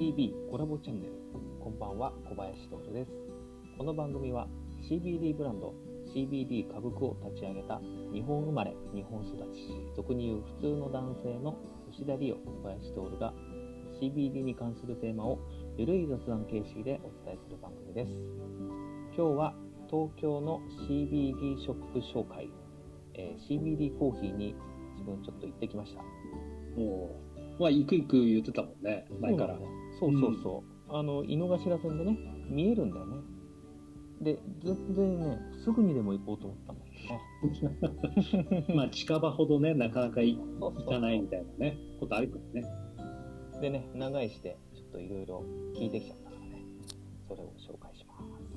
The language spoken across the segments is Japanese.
CBD コラボチャンネルこんばんは小林徹です。この番組は CBD ブランド CBD 歌舞伎を立ち上げた日本生まれ日本育ち俗に言う普通の男性の吉田理央小林徹が CBD に関するテーマをゆるい雑談形式でお伝えする番組です。今日は東京の CBD ショップ紹介、えー CBD コーヒーに自分ちょっと行ってきました。もう、まあ、行く行く言ってたもんね、前から。そうそうそう。あの、井の頭線でね、見えるんだよね。で、全然ね、すぐにでも行こうと思ったんだけどね。まあ、近場ほどね、なかなか行かないみたいなね、ことあるからね。でね、長いして、ちょっといろいろ聞いてきちゃったからね、それを紹介します。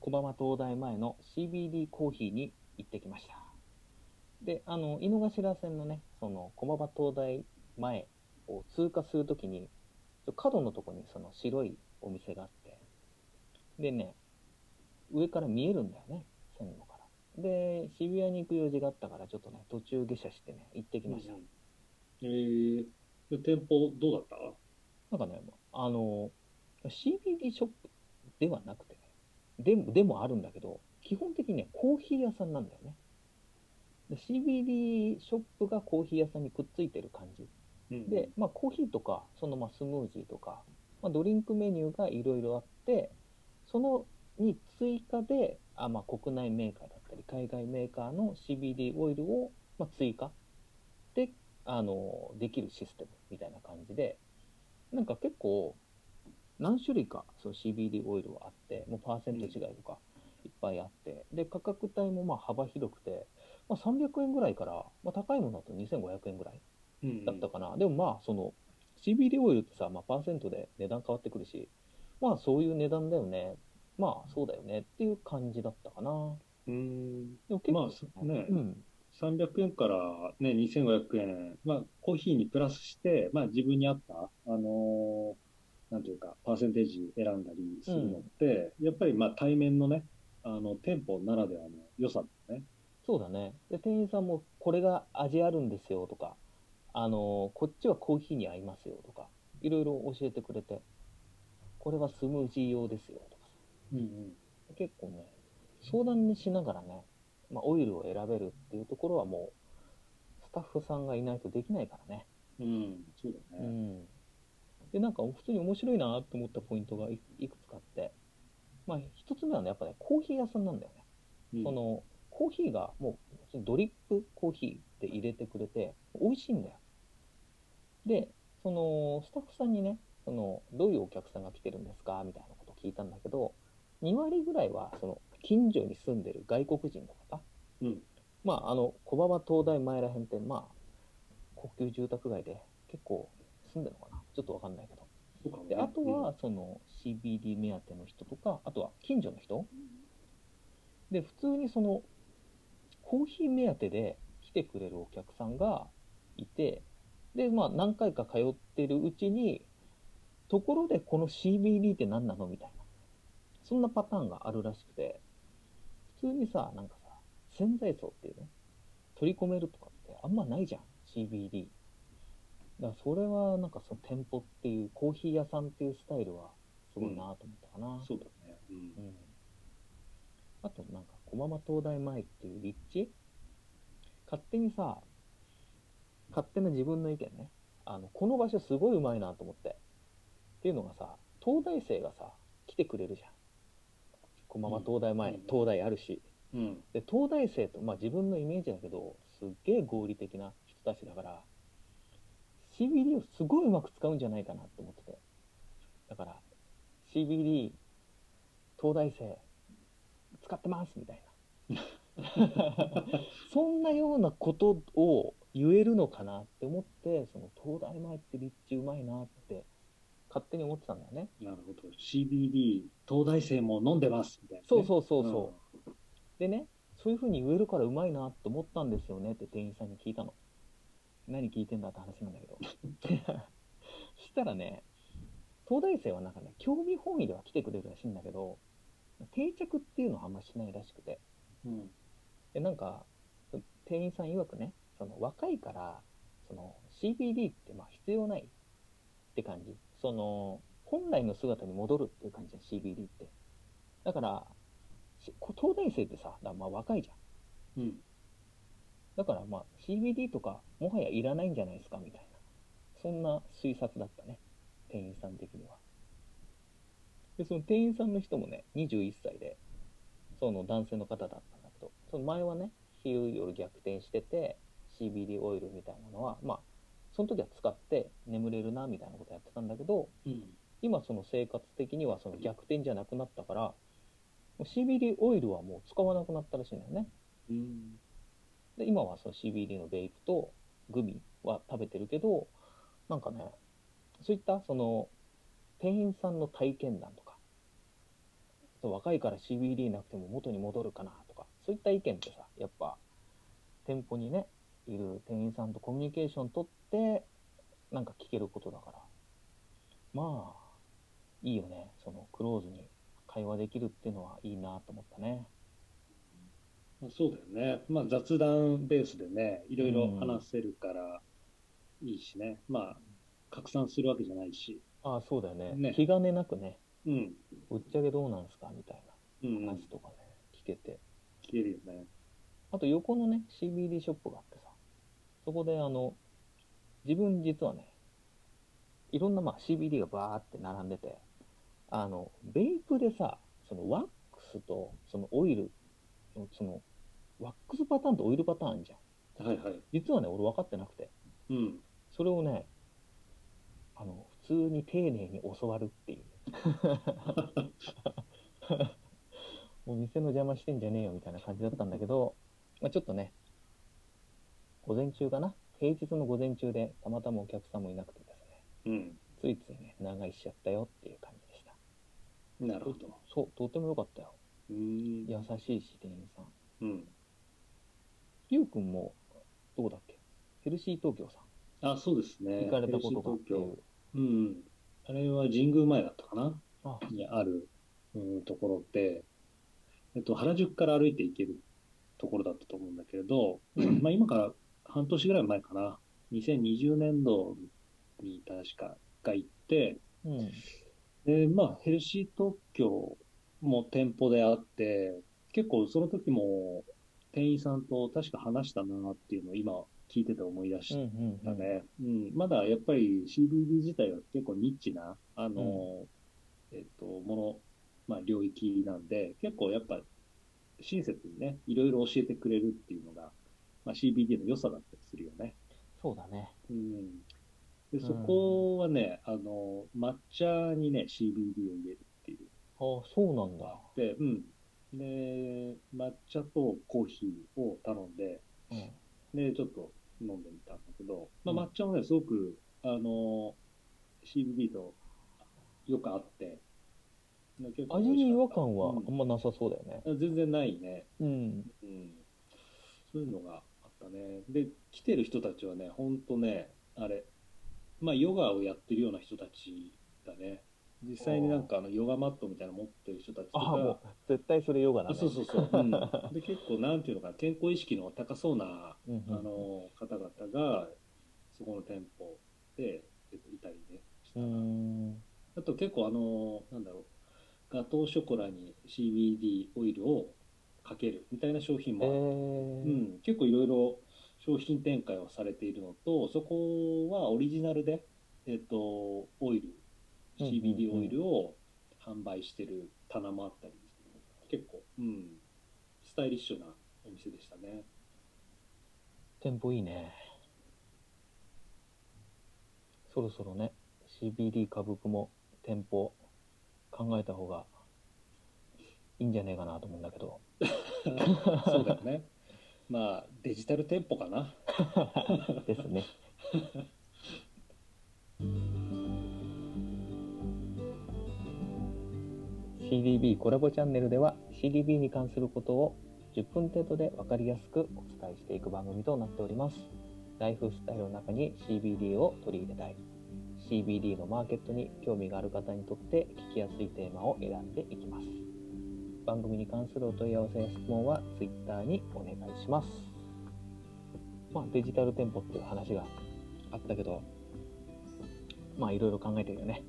小浜東大前の CBD コーヒーに行ってきました。で、あの、井の頭線のね、その、小浜東大前を通過するときに、角のとこにその白いお店があって、でね、上から見えるんだよね、線路から。で、渋谷に行く用事があったから、ちょっとね、途中下車してね、行ってきました。えー、で店舗どうだった？なんかね、あの、CBD ショップではなくてね、でも、でもあるんだけど、基本的にね、コーヒー屋さんなんだよね。で CBD ショップがコーヒー屋さんにくっついてる感じ。うんで、まあコーヒーとか、そのまあスムージーとか、まあドリンクメニューがいろいろあって、そのに追加で、あまあ国内メーカーだったり、海外メーカーの CBD オイルを、まあ、追加で、あの、できるシステムみたいな感じで、なんか結構、何種類かその CBD オイルはあって、もうパーセント違いとかいっぱいあって、で、価格帯もまあ幅広くて、まあ、300円ぐらいから、まあ、高いものだと2500円ぐらいうんだったかな。でもまあ、その、CBD オイルってさ、まあ、パーセントで値段変わってくるし、まあ、そういう値段だよね。まあ、そうだよねっていう感じだったかな。うん。でも結構、まあそねうん。300円からね、2500円、まあ、コーヒーにプラスして、まあ、自分に合った、あのーなんていうか、パーセンテージ選んだりするのって、やっぱりまあ、対面のね、あの、店舗ならではの良さだよね。そうだね。で、店員さんも、これが味あるんですよとか、あのこっちはコーヒーに合いますよとか、いろいろ教えてくれて、これはスムージー用ですよとかさ。うん結構ね、相談にしながらね、まあ、オイルを選べるっていうところはもう、スタッフさんがいないとできないからね。うん。うん、そうだね。うん。で、なんか普通に面白いなって思ったポイントがいいくつかあって、まあ、一つ目はね、やっぱね、コーヒー屋さんなんだよね。うんその、コーヒーがもう、ドリップコーヒーで入れてくれて、美味しいんだよ。で、その、スタッフさんにね、その、どういうお客さんが来てるんですか？みたいなことを聞いたんだけど、2割ぐらいは、その、近所に住んでる外国人の方。うん。まあ、あの、小馬場東大前ら辺って、まあ、高級住宅街で結構住んでるのかな？ちょっとわかんないけど。で、あとは、その CBD 目当ての人とか、あとは近所の人。で、普通にその、コーヒー目当てで来てくれるお客さんがいて、で、まあ何回か通ってるうちに、ところでこの CBD って何なのみたいな。そんなパターンがあるらしくて、普通にさ、なんかさ、潜在層っていうね、取り込めるとかってあんまないじゃん、CBD。だからそれはなんかその店舗っていうコーヒー屋さんっていうスタイルはすごいなと思ったかな。そうだね。うんう。ん。あとなんか、駒間東大前っていう立地？勝手にさ、勝手な自分の意見ね。あの、この場所すごいうまいなと思って。っていうのがさ、東大生がさ、来てくれるじゃん。駒間東大前、うん東大あるし。うん。で、東大生と、まあ自分のイメージだけど、すっげえ合理的な人たちだから、CBD をすごいうまく使うんじゃないかなって思ってて。だから、CBD、東大生、使ってますみたいな。そんなようなことを言えるのかなって思って、その東大前って立地うまいなって、勝手に思ってたんだよね。なるほど。CBD、東大生も飲んでます、みたいな、ね。そうそうそうそう。でね、そういう風に言えるからうまいなって思ったんですよねって店員さんに聞いたの。何聞いてんだって話なんだけど。そしたらね、東大生はなんかね、興味本位では来てくれるらしいんだけど、定着っていうのはあんましないらしくて。うん。で、なんか、店員さん曰くね、その若いからその CBD ってまあ必要ないって感じ。その、本来の姿に戻るっていう感じじゃん、CBD って。だから、し東大生ってさ、だまあ若いじゃん。うん。だからまあ CBD とかもはやいらないんじゃないですかみたいな。そんな推察だったね。店員さん的には。で、その店員さんの人もね、21歳で、その男性の方だったんだけど、その前はね、昼夜逆転してて、CBD オイルみたいなのは、まあ、その時は使って眠れるなみたいなことやってたんだけど、うん。今その生活的にはその逆転じゃなくなったから、CBD オイルはもう使わなくなったらしいんだよね。うん。で今はその CBD のベイプとグミは食べてるけどなんかねそういったその店員さんの体験談とかそう若いから CBD なくても元に戻るかなとかそういった意見ってさやっぱ店舗にねいる店員さんとコミュニケーション取ってなんか聞けることだからまあいいよねそのクローズに会話できるっていうのはいいなと思ったねそうだよね。まあ雑談ベースでね、いろいろ話せるからいいしね。まあ、拡散するわけじゃないし。ああそうだよねね気兼ねなくねうん。ぶっちゃけどうなんすか？みたいうん。な話とかね、聞けて。聞けるよね。あと横のね、CBD ショップがあってさ、そこであの、自分実はね、いろんなまあ CBD がバーって並んでて、あの、ベイプでさ、そのワックスとそのオイルの、その、ワックスパターンとオイルパターンじゃん。はいはい。実はね、俺分かってなくて、うん。それをね、通に丁寧に教わるっていう。もう店の邪魔してんじゃねえよみたいな感じだったんだけど、まあ、ちょっとね、午前中かな？平日の午前中でたまたまお客さんもいなくてですね、うん。ついついね、長居しちゃったよっていう感じでした。なるほど。そう、とっても良かったよ。うーん。優しいし、店員さん。うん。りゅうくんも、どこだっけ？ヘルシー東京さあ、そうですね。ん。行かれたことがあって。京。うん。あれは神宮前だったかな？あ、にある、うん、ところで、えっと、原宿から歩いて行けるところだったと思うんだけれど、まあ今から半年ぐらい前かな、2020年度に確かが行って、うん。で、まあヘルシー東京も店舗であって、結構その時も店員さんと確か話したなっていうのを今聞いてて思い出しうんうんうん。だね。うん。まだやっぱり CBD 自体は結構ニッチな、あの、えっと、もの、まあ領域なんで、結構やっぱ親切にね、いろいろ教えてくれるっていうのが、まあ CBD の良さだったりするよね。そうだね。うん。で、そこはね、あの、抹茶にね、CBD を入れるっていうああ、そうなんだのがあ。って、うん。で、抹茶とコーヒーを頼んで、うん。で、ちょっと飲んでみたんだけど、まうんあ、抹茶もね、すごく、あの、CBD とよく合って、味に違和感はうんあんまなさそうだよね。全然ないね。うん。うん。そういうのがあったね。で、来てる人たちはね、ほんとね、あれ、まあ、ヨガをやってるような人たちだね。実際になんかあのヨガマットみたいなの持ってる人たちとか、ああ、もう、絶対それヨガだね。あそうそうそう、うん、で 結構なんていうのかな健康意識の高そうなあの方々がそこの店舗でえっといたりねし。あと結構あのなんだろうガトーショコラに CBD オイルをかけるみたいな商品えもある、ー。うん、結構いろいろ商品展開をされているのとそこはオリジナルで、えっと、オイル CBD オイルを販売してる棚もあったり結構、うん、スタイリッシュなお店でしたね店舗いいね。そろそろね、CBD 株区も店舗考えた方がいいんじゃねえかなと思うんだけど。そうだよねまあデジタル店舗かな ですね。CDB コラボチャンネルでは CDB に関することを10分程度で分かりやすくお伝えしていく番組となっております。ライフスタイルの中に CBD を取り入れたい。CBD のマーケットに興味がある方にとって聞きやすいテーマを選んでいきます。番組に関するお問い合わせや質問は Twitter にお願いします。まあ、デジタル店舗っていう話があったけど、まあいろいろ考えてるよね。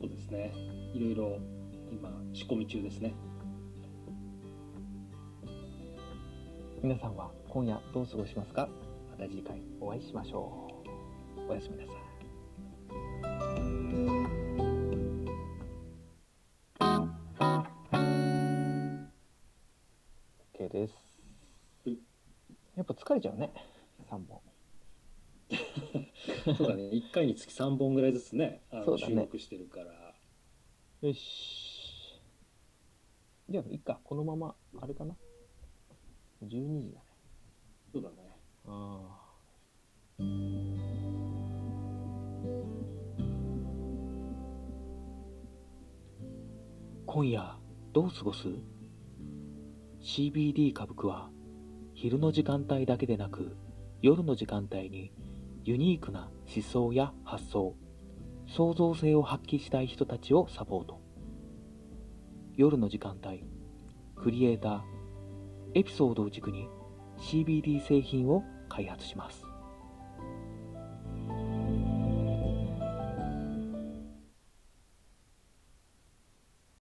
そうですね。いろいろ今、仕込み中ですね。皆さんは今夜どう過ごしますか？また次回お会いしましょう。おやすみなさい。OK ですはい。やっぱ疲れちゃうね、3本。そうだね。1回につき3本ぐらいずつね、あのそうだね収録してるから。よし。じゃあ、いっか。このまま、あれかな。12時だね。そうだね。ああ。今夜どう過ごす ?CBD 歌舞伎は昼の時間帯だけでなく夜の時間帯にユニークな思想や発想、創造性を発揮したい人たちをサポート。夜の時間帯、クリエイター、エピソードを軸に CBD 製品を開発します。